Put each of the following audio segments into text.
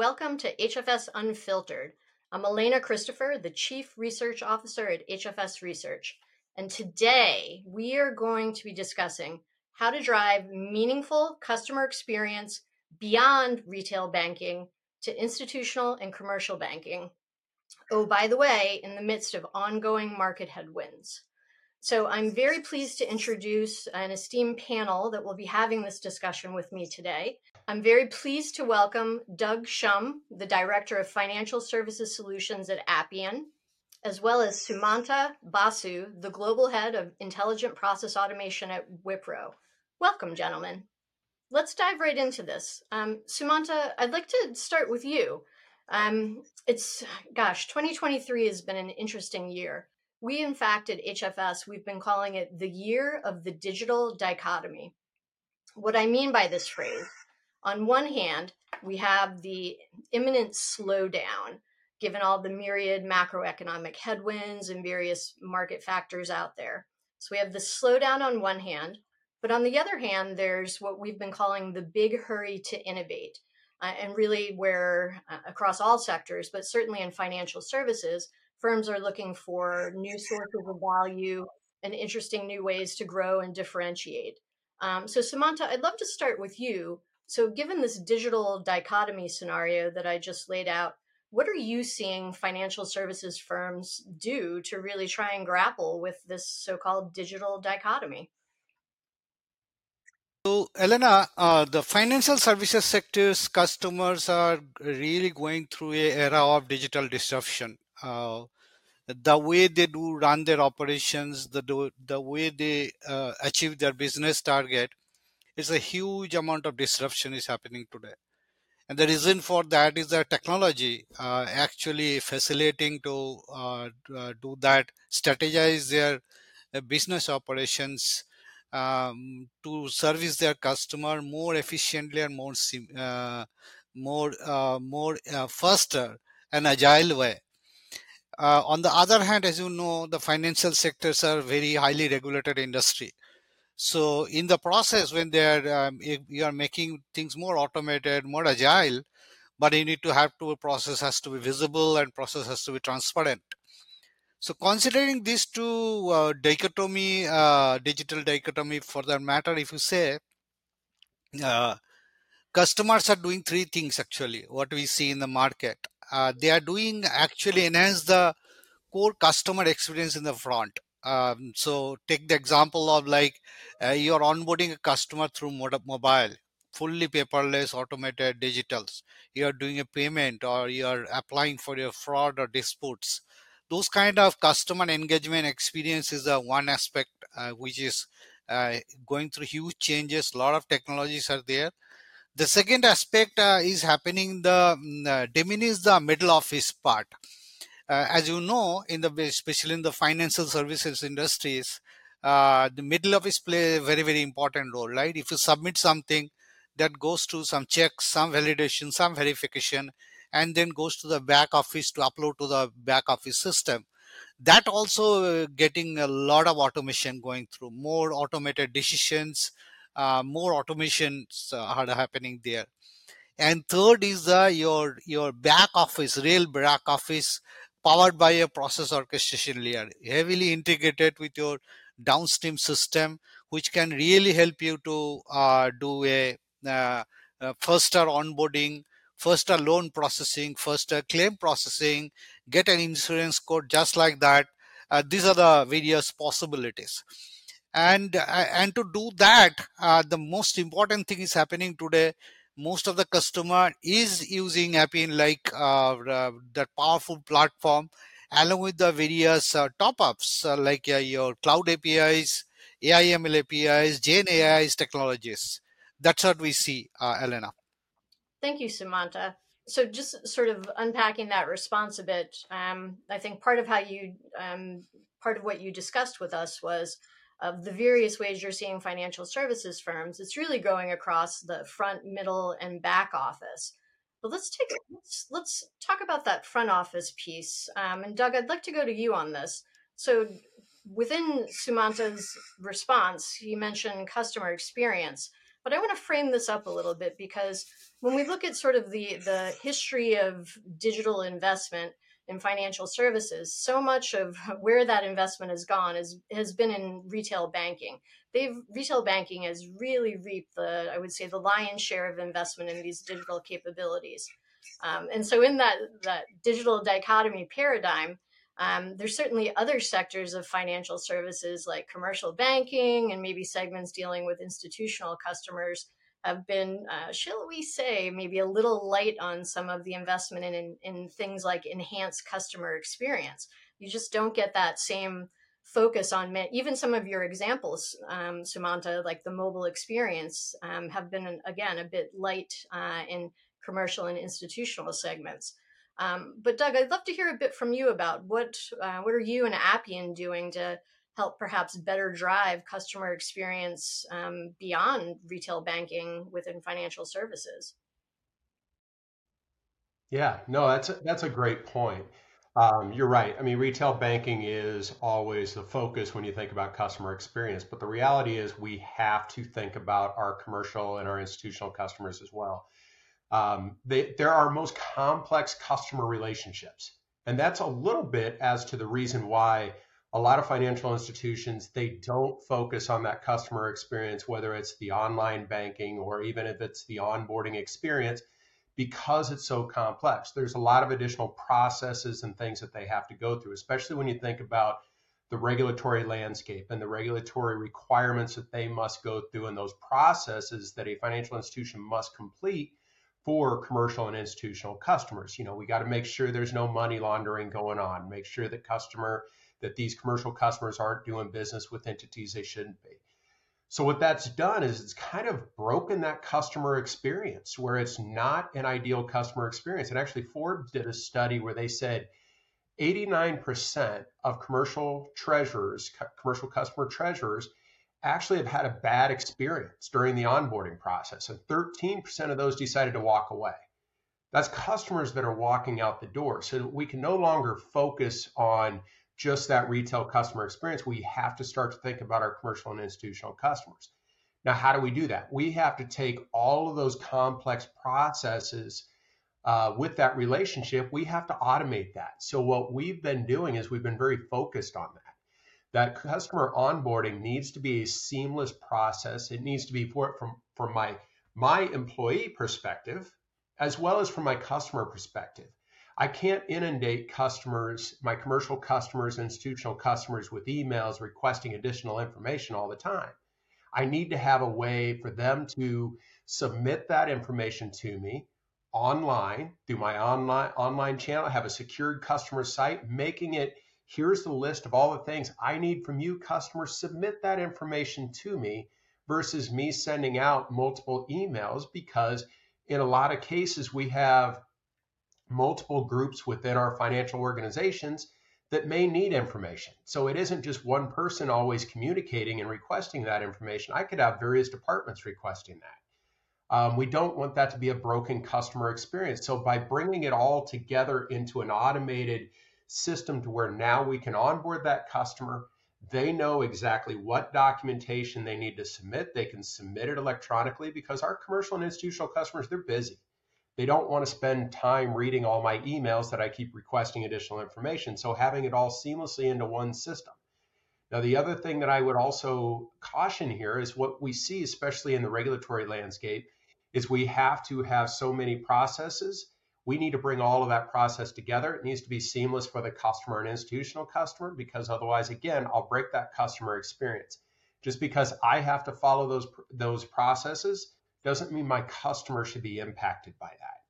welcome to HFS Unfiltered. I'm Elena Christopher, the Chief Research Officer at HFS Research. And today we are going to be discussing how to drive meaningful customer experience beyond retail banking to institutional and commercial banking. Oh, by the way, in the midst of ongoing market headwinds. So I'm very pleased to introduce an esteemed panel that will be having this discussion with me today. I'm very pleased to welcome Doug Shum, the Director of Financial Services Solutions at Appian, as well as Sumanta Basu, the Global Head of Intelligent Process Automation at Wipro. Welcome, gentlemen. Let's dive right into this. Um, Sumanta, I'd like to start with you. Um, it's, gosh, 2023 has been an interesting year. We, in fact, at HFS, we've been calling it the year of the digital dichotomy. What I mean by this phrase, on one hand, we have the imminent slowdown, given all the myriad macroeconomic headwinds and various market factors out there. So we have the slowdown on one hand, but on the other hand, there's what we've been calling the big hurry to innovate. Uh, and really, where uh, across all sectors, but certainly in financial services, firms are looking for new sources of value and interesting new ways to grow and differentiate. Um, so, Sumanta, I'd love to start with you. So, given this digital dichotomy scenario that I just laid out, what are you seeing financial services firms do to really try and grapple with this so called digital dichotomy? So, Elena, uh, the financial services sector's customers are really going through a era of digital disruption the way they do run their operations, the the way they uh, achieve their business target, is a huge amount of disruption is happening today. And the reason for that is that technology uh, actually facilitating to uh, uh do that, strategize their uh, business operations um, to service their customer more efficiently and more uh, more more faster and agile way uh, on the other hand, as you know, the financial sectors are very highly regulated industry. So in the process, when they are um, you are making things more automated, more agile, but you need to have to process has to be visible and process has to be transparent. So considering these two uh, dichotomy, uh, digital dichotomy for that matter, if you say uh, customers are doing three things actually, what we see in the market uh, they are doing actually enhance the core customer experience in the front. Um, so take the example of like uh, you're onboarding a customer through mobile, fully paperless, automated, digitals. You're doing a payment or you're applying for your fraud or disputes. Those kind of customer engagement experience is the one aspect uh, which is uh, going through huge changes. A lot of technologies are there the second aspect uh, is happening the mm, uh, diminish the middle office part. Uh, as you know, in the especially in the financial services industries, uh, the middle office play a very very important role. Right? If you submit something, that goes to some checks, some validation, some verification, and then goes to the back office to upload to the back office system that also uh, getting a lot of automation going through more automated decisions uh, more automations uh, are happening there. And third is the your your back office real back office powered by a process orchestration layer heavily integrated with your downstream system which can really help you to uh, do a, uh, a faster onboarding faster loan processing first faster claim processing get an insurance code just like that. Uh, these are the various possibilities and uh, and to do that uh, the most important thing is happening today most of the customer is using Appian like uh, uh, that powerful platform along with the various uh, top-ups uh, like your cloud APIs, AIML APIs, Gen AIs technologies. That's what we see, Elena. Thank you, Sumanta. So just sort of unpacking that response a bit, um, I think part of how you, um, part of what you discussed with us was of the various ways you're seeing financial services firms, it's really going across the front, middle, and back office. But let's take let's let's talk about that front office piece. Um, and Doug, I'd like to go to you on this. So within Sumanta's response, he mentioned customer experience. But I want to frame this up a little bit because when we look at sort of the the history of digital investment in financial services, so much of where that investment has gone is has been in retail banking. They've retail banking has really reaped the I would say the lion's share of investment in these digital capabilities. Um, and so in that that digital dichotomy paradigm, um, there's certainly other sectors of financial services like commercial banking and maybe segments dealing with institutional customers have been, uh, shall we say, maybe a little light on some of the investment in, in, in things like enhanced customer experience. You just don't get that same focus on even some of your examples, um, Sumanta, like the mobile experience, um, have been again a bit light uh, in commercial and institutional segments. Um, but Doug, I'd love to hear a bit from you about what uh, what are you and Appian doing to help perhaps better drive customer experience um, beyond retail banking within financial services. Yeah, no, that's a, that's a great point. Um, you're right. I mean, retail banking is always the focus when you think about customer experience, but the reality is we have to think about our commercial and our institutional customers as well. Um, they, they're our most complex customer relationships. And that's a little bit as to the reason why a lot of financial institutions they don't focus on that customer experience whether it's the online banking or even if it's the onboarding experience because it's so complex there's a lot of additional processes and things that they have to go through especially when you think about the regulatory landscape and the regulatory requirements that they must go through and those processes that a financial institution must complete for commercial and institutional customers. You know, we got to make sure there's no money laundering going on, make sure that customer that these commercial customers aren't doing business with entities they shouldn't be. So what that's done is it's kind of broken that customer experience where it's not an ideal customer experience. And actually Forbes did a study where they said 89% of commercial treasurers, commercial customer treasurers actually have had a bad experience during the onboarding process, and 13% of those decided to walk away. That's customers that are walking out the door. So we can no longer focus on just that retail customer experience. We have to start to think about our commercial and institutional customers. Now, how do we do that? We have to take all of those complex processes uh, with that relationship. We have to automate that. So, what we've been doing is we've been very focused on that that customer onboarding needs to be a seamless process. It needs to be for from from my my employee perspective as well as from my customer perspective. I can't inundate customers, my commercial customers, institutional customers with emails requesting additional information all the time. I need to have a way for them to submit that information to me online through my online online channel, have a secured customer site, making it here's the list of all the things I need from you, customers. Submit that information to me versus me sending out multiple emails because in a lot of cases we have multiple groups within our financial organizations that may need information. So it isn't just one person always communicating and requesting that information. I could have various departments requesting that. Um, we don't want that to be a broken customer experience. So by bringing it all together into an automated system to where now we can onboard that customer. They know exactly what documentation they need to submit. They can submit it electronically because our commercial and institutional customers, they're busy. They don't want to spend time reading all my emails that I keep requesting additional information. So having it all seamlessly into one system. Now, the other thing that I would also caution here is what we see, especially in the regulatory landscape, is we have to have so many processes we need to bring all of that process together. It needs to be seamless for the customer and institutional customer because otherwise, again, I'll break that customer experience. Just because I have to follow those those processes doesn't mean my customer should be impacted by that.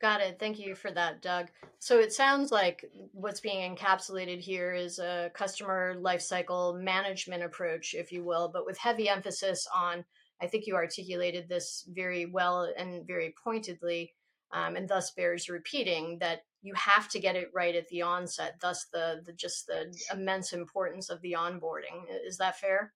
Got it. Thank you for that, Doug. So it sounds like what's being encapsulated here is a customer lifecycle management approach, if you will, but with heavy emphasis on, I think you articulated this very well and very pointedly, um, and thus bears repeating that you have to get it right at the onset thus the, the just the immense importance of the onboarding is that fair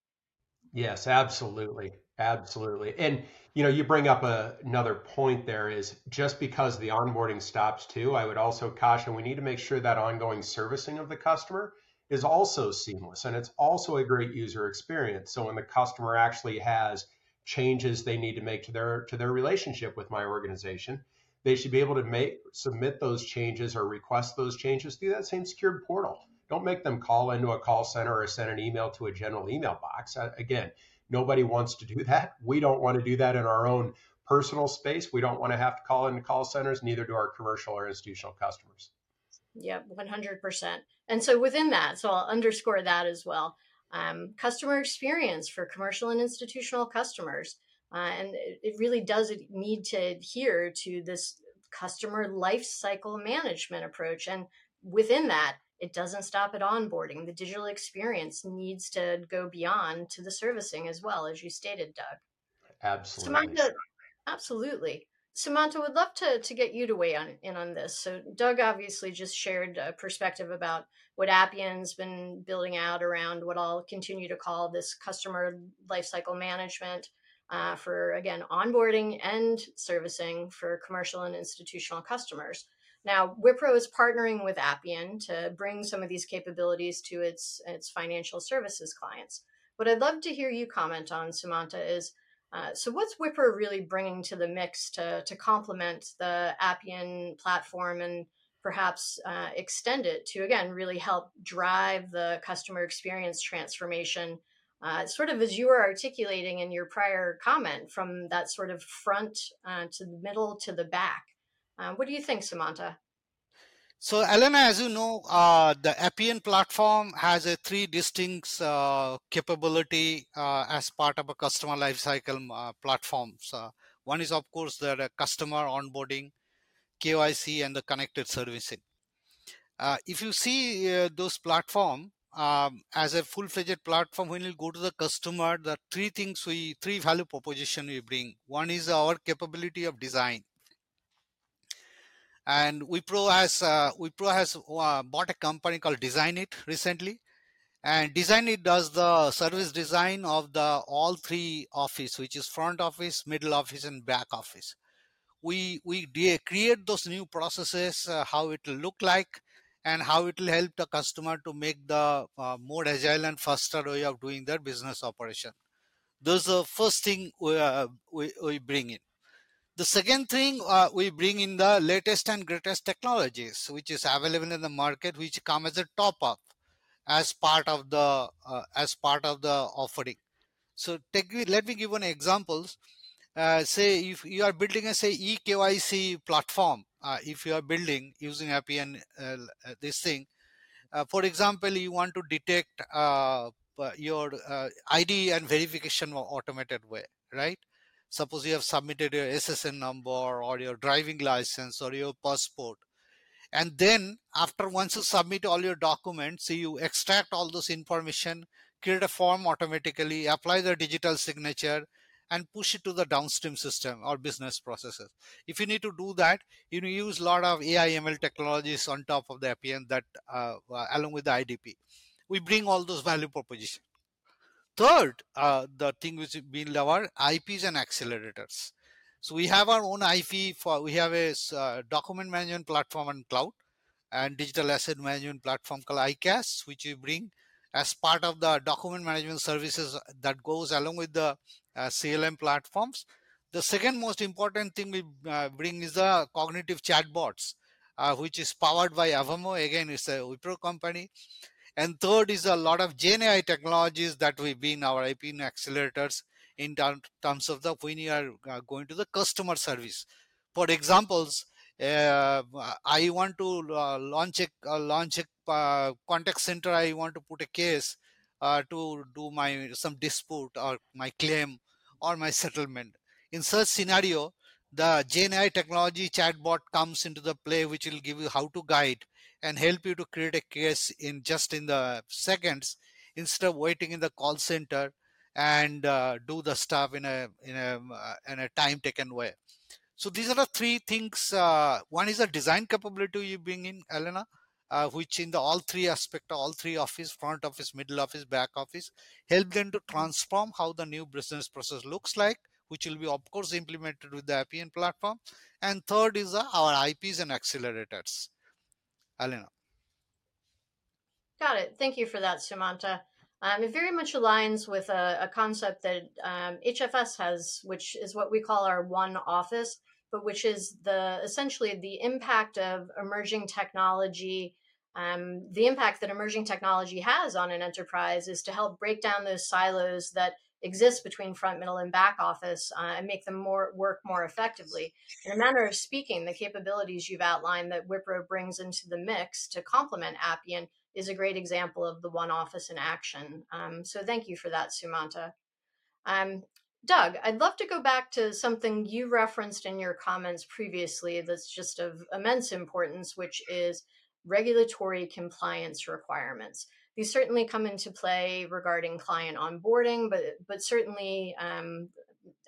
yes absolutely absolutely and you know you bring up a, another point there is just because the onboarding stops too i would also caution we need to make sure that ongoing servicing of the customer is also seamless and it's also a great user experience so when the customer actually has changes they need to make to their to their relationship with my organization, they should be able to make submit those changes or request those changes through that same secured portal. Don't make them call into a call center or send an email to a general email box. Again, nobody wants to do that. We don't want to do that in our own personal space. We don't want to have to call into call centers, neither do our commercial or institutional customers. Yep, 100%. And so within that, so I'll underscore that as well. Um, customer experience for commercial and institutional customers. Uh, and it, it really does need to adhere to this customer life cycle management approach. And within that, it doesn't stop at onboarding. The digital experience needs to go beyond to the servicing as well, as you stated, Doug. Absolutely. Sumanta, absolutely. Sumanta, would love to, to get you to weigh on, in on this. So, Doug obviously just shared a perspective about what Appian's been building out around what I'll continue to call this customer lifecycle management uh, for, again, onboarding and servicing for commercial and institutional customers. Now, Wipro is partnering with Appian to bring some of these capabilities to its, its financial services clients. What I'd love to hear you comment on, Sumanta, is uh, so what's Wipro really bringing to the mix to, to complement the Appian platform and perhaps uh, extend it to, again, really help drive the customer experience transformation uh, sort of as you were articulating in your prior comment from that sort of front uh, to the middle to the back. Uh, what do you think, Sumanta? So, Elena, as you know, uh, the Appian platform has a three distinct uh, capability uh, as part of a customer lifecycle uh, platform. So, one is, of course, the customer onboarding, KYC, and the connected servicing. Uh, if you see uh, those platform, um, as a full-fledged platform when you go to the customer the three things we three value proposition we bring one is our capability of design and Wipro has uh, Wipro has uh, bought a company called Designit recently, and Designit does the service design of the all three office, which is front office, middle office, and back office. We we create those new processes, uh, how it will look like, and how it will help the customer to make the uh, more agile and faster way of doing their business operation. Those are the first thing we, uh, we, we bring in. The second thing uh, we bring in the latest and greatest technologies, which is available in the market, which come as a top up as part of the uh, as part of the offering. So take, let me give one examples. Uh, say if you are building a say eKYC platform, uh, if you are building using Appian uh, this thing, uh, for example, you want to detect your ID and verification automated way, right? Suppose you have submitted your SSN number or your driving license or your passport. And then after once you submit all your documents, you extract all those information, create a form automatically, apply the digital signature, and push it to the downstream system or business processes. If you need to do that, you use a lot of AI ML technologies on top of the Appian that uh, along with the IDP. We bring all those value propositions. Third, uh, the thing which we been our IPs and accelerators. So we have our own IP for we have a uh, document management platform and cloud and digital asset management platform called iCast, which we bring as part of the document management services that goes along with the uh, CLM platforms. The second most important thing we uh, bring is the cognitive chatbots, uh, which is powered by Avaamo. Again, it's a Wipro company. And third is a lot of GenAI technologies that we've been our IP accelerators in terms of the when you are uh, going to the customer service. For examples, uh, I want to uh, launch a uh, launch a uh, contact center. I want to put a case uh, to do my some dispute or my claim or my settlement. In such scenario, the GenAI technology chatbot comes into the play, which will give you how to guide and help you to create a case in just in the seconds instead of waiting in the call center and uh, do the stuff in a in a uh, in a time taken way. So these are the three things uh, one is a design capability you bring in elena uh, which in the all three aspect all three office front office middle office back office help them to transform how the new business process looks like which will be of course implemented with the appian platform. And third is uh, our ips and accelerators Elena. Got it. Thank you for that, Sumanta. Um, it very much aligns with a, a concept that um, HFS has, which is what we call our one office, but which is the essentially the impact of emerging technology. Um, the impact that emerging technology has on an enterprise is to help break down those silos that exist between front, middle, and back office uh, and make them more work more effectively. In a manner of speaking, the capabilities you've outlined that Wipro brings into the mix to complement Appian is a great example of the one office in action. Um, so thank you for that, Sumanta. Um, Doug, I'd love to go back to something you referenced in your comments previously that's just of immense importance, which is regulatory compliance requirements. These certainly come into play regarding client onboarding, but but certainly um,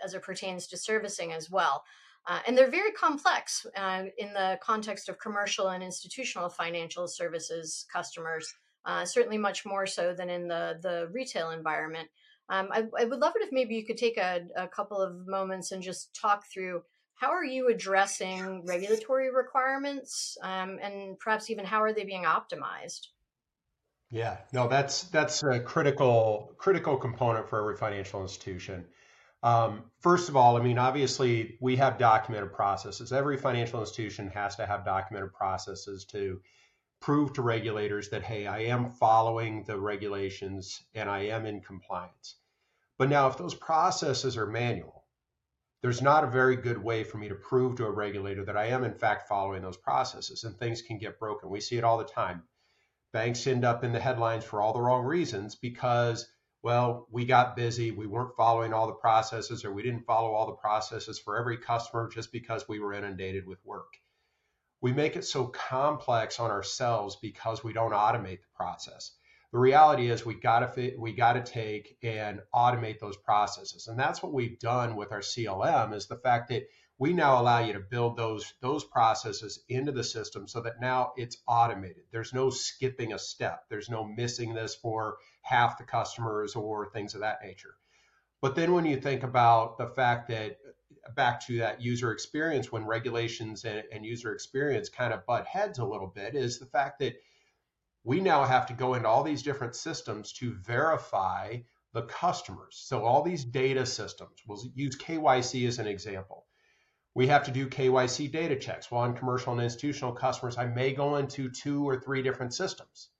as it pertains to servicing as well. Uh, and they're very complex uh, in the context of commercial and institutional financial services customers, uh, certainly much more so than in the, the retail environment. Um, I, I, would love it if maybe you could take a, a, couple of moments and just talk through how are you addressing regulatory requirements um, and perhaps even how are they being optimized? Yeah, no, that's that's a critical critical component for every financial institution. Um, first of all, I mean, obviously, we have documented processes. Every financial institution has to have documented processes to prove to regulators that, hey, I am following the regulations and I am in compliance. But now, if those processes are manual, there's not a very good way for me to prove to a regulator that I am, in fact, following those processes, and things can get broken. We see it all the time. Banks end up in the headlines for all the wrong reasons because well, we got busy, we weren't following all the processes, or we didn't follow all the processes for every customer just because we were inundated with work. We make it so complex on ourselves because we don't automate the process. The reality is we got to we got to take and automate those processes, and that's what we've done with our CLM. Is the fact that we now allow you to build those those processes into the system so that now it's automated. There's no skipping a step. There's no missing this for half the customers or things of that nature. But then when you think about the fact that back to that user experience when regulations and, and user experience kind of butt heads a little bit is the fact that we now have to go into all these different systems to verify the customers. So all these data systems we'll use kyc as an example we have to do KYC data checks. Well, on commercial and institutional customers, I may go into two or three different systems.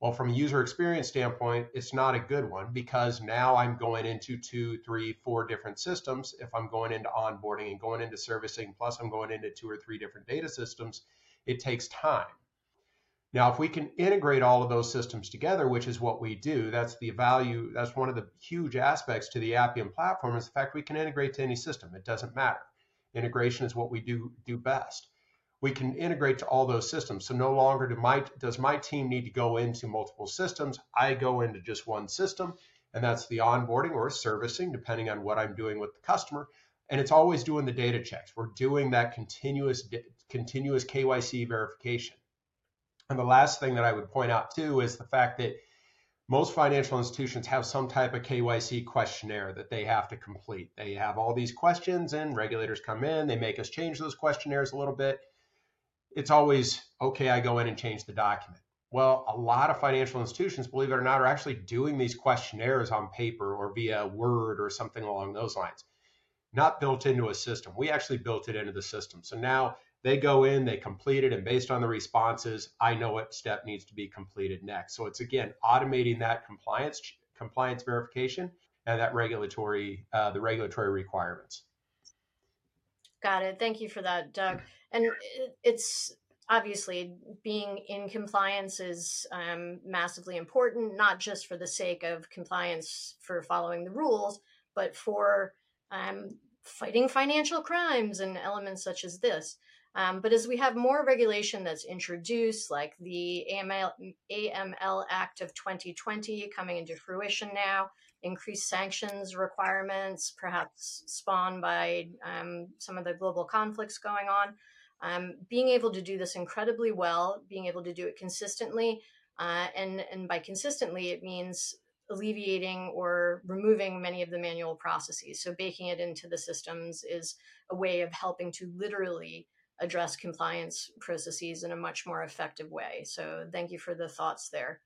Well, from a user experience standpoint, it's not a good one because now I'm going into two, three, four different systems. If I'm going into onboarding and going into servicing, plus I'm going into two or three different data systems, it takes time. Now, if we can integrate all of those systems together, which is what we do, that's the value, that's one of the huge aspects to the Appian platform is the fact we can integrate to any system. It doesn't matter. Integration is what we do do best. We can integrate to all those systems. So no longer do my does my team need to go into multiple systems. I go into just one system, and that's the onboarding or servicing, depending on what I'm doing with the customer. And it's always doing the data checks. We're doing that continuous continuous KYC verification. And the last thing that I would point out too is the fact that most financial institutions have some type of KYC questionnaire that they have to complete. They have all these questions, and regulators come in, they make us change those questionnaires a little bit. It's always okay, I go in and change the document. Well, a lot of financial institutions, believe it or not, are actually doing these questionnaires on paper or via Word or something along those lines. Not built into a system. We actually built it into the system. So now they go in, they complete it, and based on the responses, I know what step needs to be completed next. So it's again automating that compliance compliance verification and that regulatory uh, the regulatory requirements. Got it. Thank you for that, Doug. And it's obviously being in compliance is um, massively important, not just for the sake of compliance for following the rules, but for um, fighting financial crimes and elements such as this. Um, but as we have more regulation that's introduced, like the AML, AML Act of 2020 coming into fruition now, increased sanctions requirements, perhaps spawned by um, some of the global conflicts going on, um, being able to do this incredibly well, being able to do it consistently, uh, and and by consistently it means alleviating or removing many of the manual processes. So baking it into the systems is a way of helping to literally address compliance processes in a much more effective way. So thank you for the thoughts there.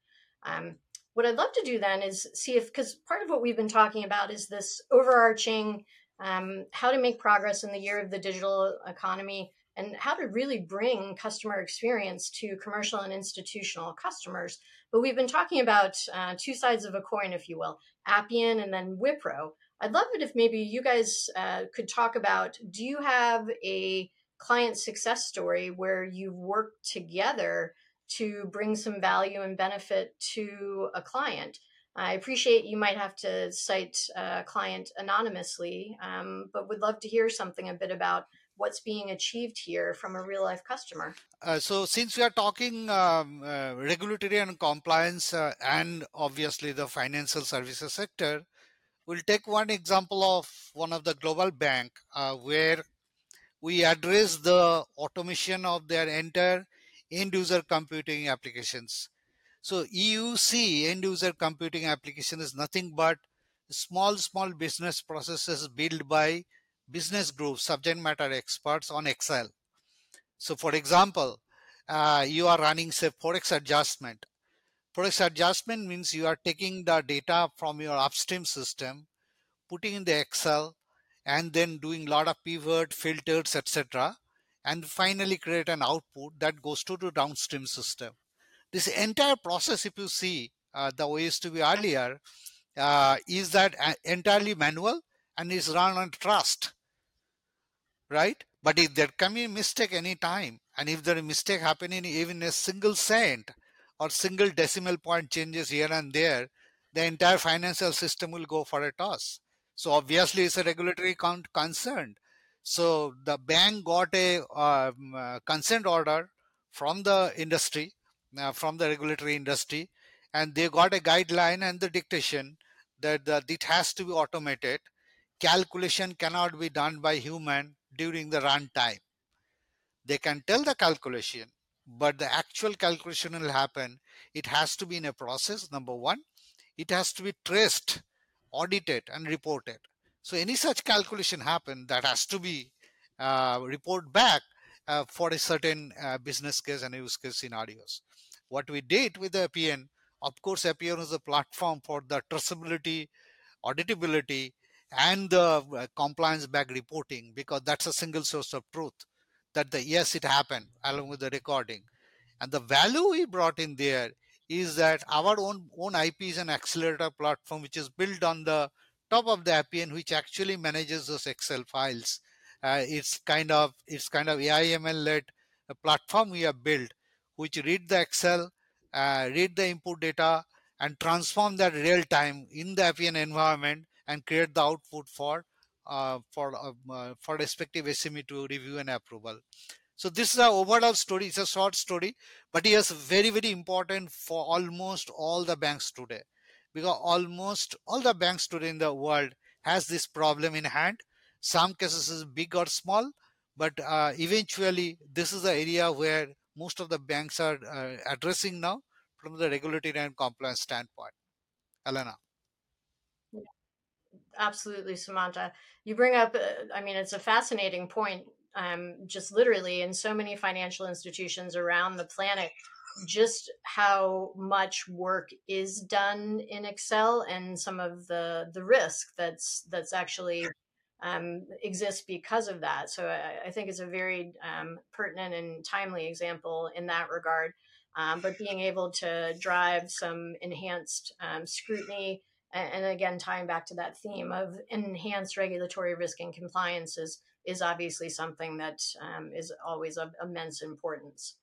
Um, what I'd love to do then is see if, because part of what we've been talking about is this overarching um, how to make progress in the year of the digital economy and how to really bring customer experience to commercial and institutional customers. But we've been talking about uh, two sides of a coin, if you will, Appian and then Wipro. I'd love it if maybe you guys uh, could talk about do you have a client success story where you've worked together to bring some value and benefit to a client? I appreciate you might have to cite a client anonymously, um, but would love to hear something a bit about what's being achieved here from a real life customer. Uh, so, since we are talking um, uh, regulatory and compliance, uh, and obviously the financial services sector, we'll take one example of one of the global bank uh, where we address the automation of their entire end user computing applications. So, EUC end user computing application is nothing but small small business processes built by business groups, subject matter experts on Excel. So, for example, uh, you are running, say, forex adjustment. Forex adjustment means you are taking the data from your upstream system, putting in the Excel, and then doing a lot of pivot, filters, etc., and finally create an output that goes to the downstream system. This entire process, if you see uh, the way it used to be earlier, uh, is that uh, entirely manual and is run on trust right? But if there can be a mistake any time, and if there is a mistake happening even a single cent or single decimal point changes here and there, the entire financial system will go for a toss. So obviously, it's a regulatory count concern. So the bank got a um, uh, consent order from the industry, uh, from the regulatory industry, and they got a guideline and the dictation that, that it has to be automated. Calculation cannot be done by human during the runtime. They can tell the calculation, but the actual calculation will happen. It has to be in a process, number one. It has to be traced, audited, and reported. So any such calculation happen, that has to be uh, report back uh, for a certain uh, business case and use case scenarios. What we did with the Appian, of course, Appian is a platform for the traceability, auditability, and the uh, compliance back reporting because that's a single source of truth that the yes it happened along with the recording and the value we brought in there is that our own own ip is an accelerator platform which is built on the top of the appian which actually manages those excel files uh, it's kind of it's kind of aiml led platform we have built which read the excel uh, read the input data and transform that real time in the appian environment and create the output for uh, for uh, uh for respective SME to review and approval. So this is a overall story. It's a short story, but it is very very important for almost all the banks today, because almost all the banks today in the world has this problem in hand. Some cases is big or small, but uh, eventually this is the area where most of the banks are uh, addressing now from the regulatory and compliance standpoint. Elena absolutely, Sumanta. You bring up, uh, I mean, it's a fascinating point. Um, just literally in so many financial institutions around the planet, just how much work is done in Excel and some of the the risk that's that's actually um, exists because of that. So I, I think it's a very um, pertinent and timely example in that regard. Um, but being able to drive some enhanced um, scrutiny and again tying back to that theme of enhanced regulatory risk and compliance is, is obviously something that um, is always of immense importance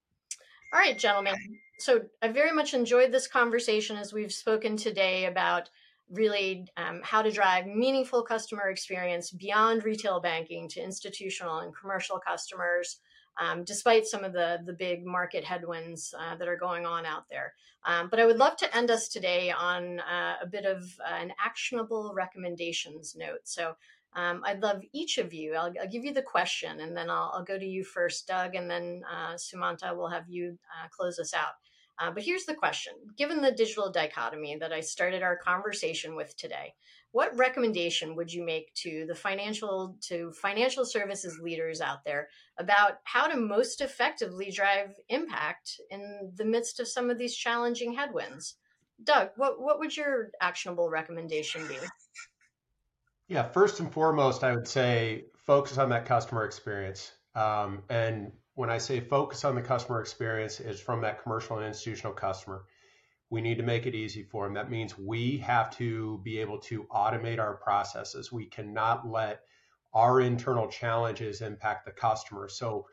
all right gentlemen so i very much enjoyed this conversation as we've spoken today about really um, how to drive meaningful customer experience beyond retail banking to institutional and commercial customers um, despite some of the, the big market headwinds uh, that are going on out there. Um, but I would love to end us today on uh, a bit of uh, an actionable recommendations note. So um, I'd love each of you, I'll, I'll, give you the question and then I'll, I'll, go to you first, Doug, and then uh, Sumanta will have you uh, close us out. Uh, but here's the question Given the digital dichotomy that I started our conversation with today, what recommendation would you make to the financial to financial services leaders out there about how to most effectively drive impact in the midst of some of these challenging headwinds? Doug, what, what would your actionable recommendation be? Yeah, first and foremost, I would say focus on that customer experience. Um, and when I say focus on the customer experience, is from that commercial and institutional customer. We need to make it easy for them. That means we have to be able to automate our processes. We cannot let our internal challenges impact the customer. So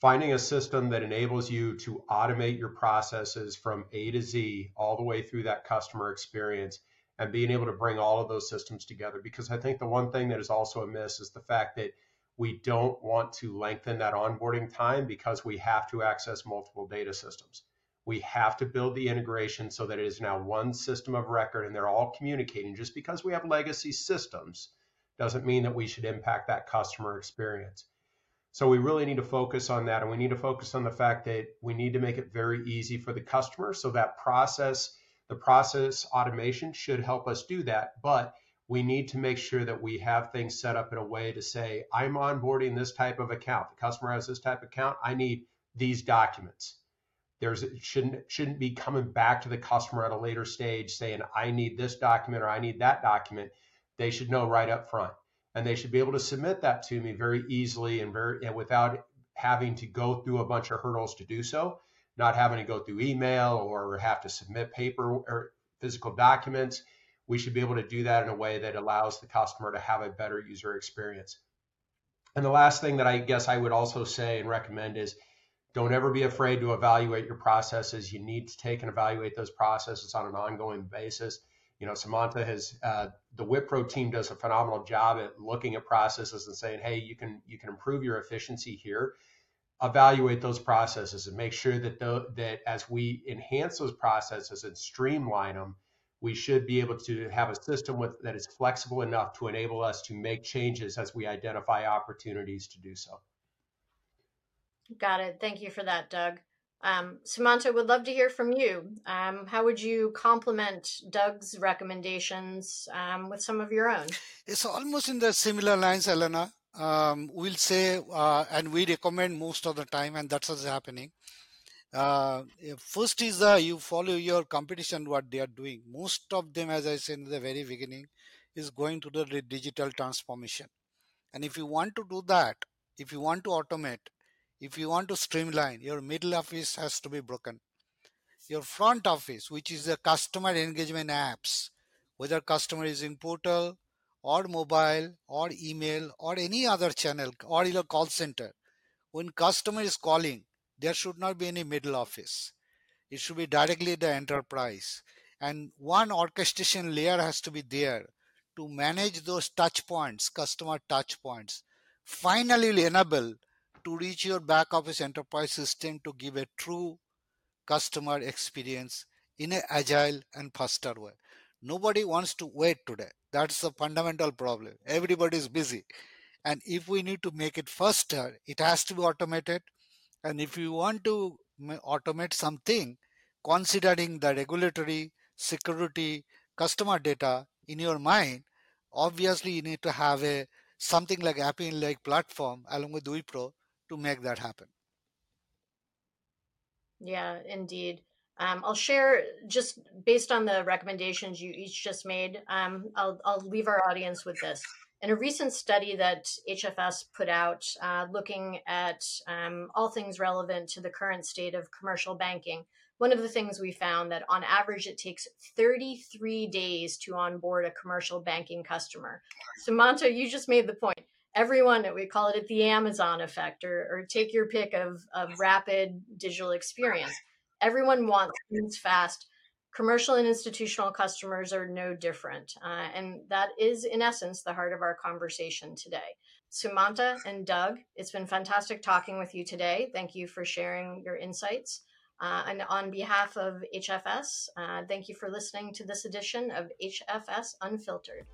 finding a system that enables you to automate your processes from A to Z all the way through that customer experience and being able to bring all of those systems together. Because I think the one thing that is also amiss is the fact that we don't want to lengthen that onboarding time because we have to access multiple data systems. We have to build the integration so that it is now one system of record and they're all communicating. Just because we have legacy systems doesn't mean that we should impact that customer experience. So we really need to focus on that. And we need to focus on the fact that we need to make it very easy for the customer. So that process, the process automation should help us do that. But we need to make sure that we have things set up in a way to say, I'm onboarding this type of account. The customer has this type of account. I need these documents. There's it shouldn't shouldn't be coming back to the customer at a later stage saying, I need this document or I need that document. They should know right up front and they should be able to submit that to me very easily and very and without having to go through a bunch of hurdles to do so not having to go through email or have to submit paper or physical documents we should be able to do that in a way that allows the customer to have a better user experience. And the last thing that i guess i would also say and recommend is don't ever be afraid to evaluate your processes. You need to take and evaluate those processes on an ongoing basis. You know, Sumanta has uh, the Wipro team does a phenomenal job at looking at processes and saying, hey, you can you can improve your efficiency here. Evaluate those processes and make sure that the, that as we enhance those processes and streamline them, we should be able to have a system with that is flexible enough to enable us to make changes as we identify opportunities to do so. Got it. Thank you for that, Doug. Um, Sumanta, would love to hear from you. Um, how would you complement Doug's recommendations um, with some of your own? It's almost in the similar lines, Elena. Um, we'll say, uh, and we recommend most of the time, and that's what's happening. Uh, first is uh, you follow your competition, what they are doing. Most of them, as I said in the very beginning, is going to the digital transformation. And if you want to do that, if you want to automate, if you want to streamline, your middle office has to be broken. Your front office, which is the customer engagement apps, whether customer is in portal or mobile or email or any other channel or your call center, when customer is calling, there should not be any middle office. It should be directly the enterprise. And one orchestration layer has to be there to manage those touch points, customer touch points. Finally, enable to reach your back office enterprise system to give a true customer experience in an agile and faster way. Nobody wants to wait today. That's the fundamental problem. Everybody is busy. And if we need to make it faster, it has to be automated. And if you want to automate something, considering the regulatory, security, customer data in your mind, obviously you need to have a something like Appian like platform along with Wipro to make that happen. Yeah, indeed. Um, I'll share just based on the recommendations you each just made. Um, I'll, I'll leave our audience with this. In a recent study that HFS put out, uh, looking at um, all things relevant to the current state of commercial banking, one of the things we found that on average it takes 33 days to onboard a commercial banking customer. So, Sumanta, you just made the point everyone we call it the amazon effect or, or take your pick of, of rapid digital experience everyone wants things fast. Commercial and institutional customers are no different uh, and that is in essence the heart of our conversation today. Sumanta and doug it's been fantastic talking with you today. Thank you for sharing your insights uh, and on behalf of hfs uh, thank you for listening to this edition of hfs unfiltered